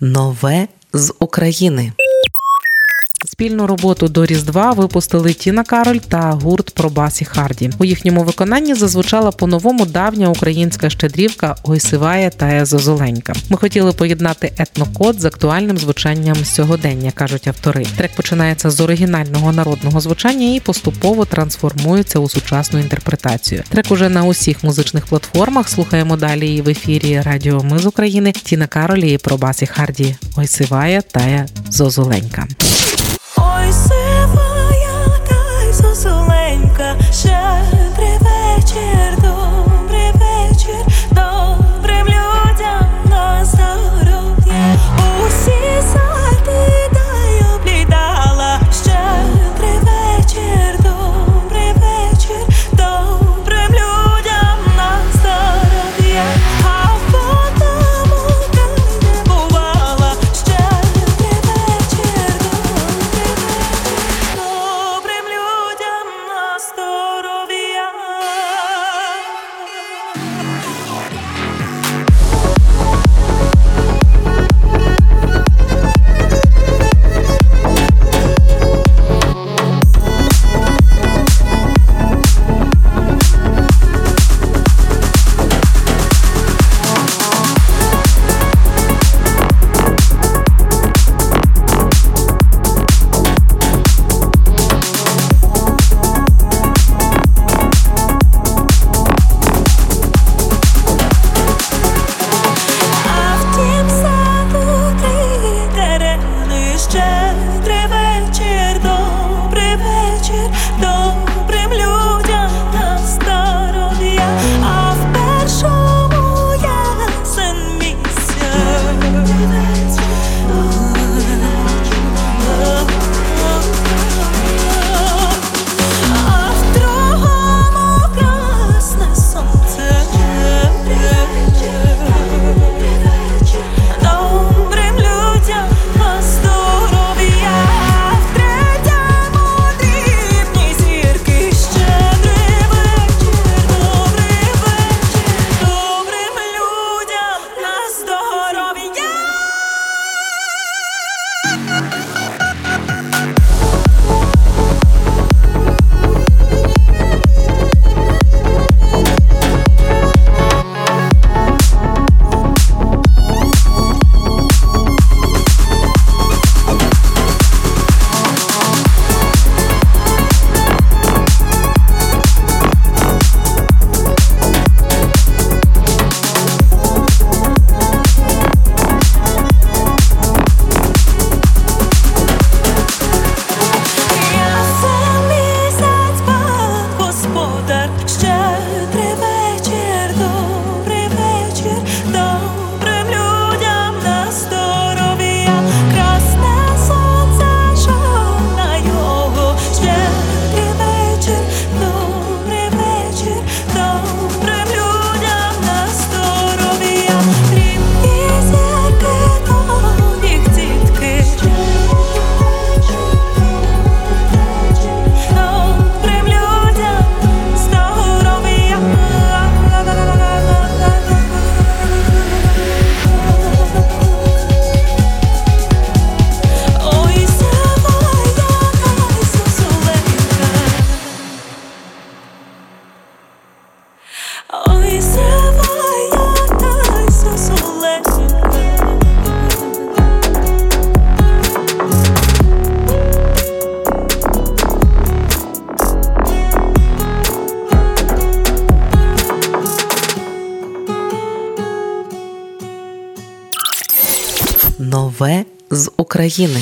Нове з України. Спільну роботу до Різдва випустили Тіна Кароль та гурт Пробасі Харді. У їхньому виконанні зазвучала по-новому давня українська щедрівка Ой сиває та Зозоленька. Ми хотіли поєднати етнокод з актуальним звучанням сьогодення, кажуть автори. Трек починається з оригінального народного звучання і поступово трансформується у сучасну інтерпретацію. Трек уже на усіх музичних платформах. Слухаємо далі і в ефірі Радіо Ми з України Тіна Каролі і Пробасі Харді Ой сиває та Зозоленька. Нове з України.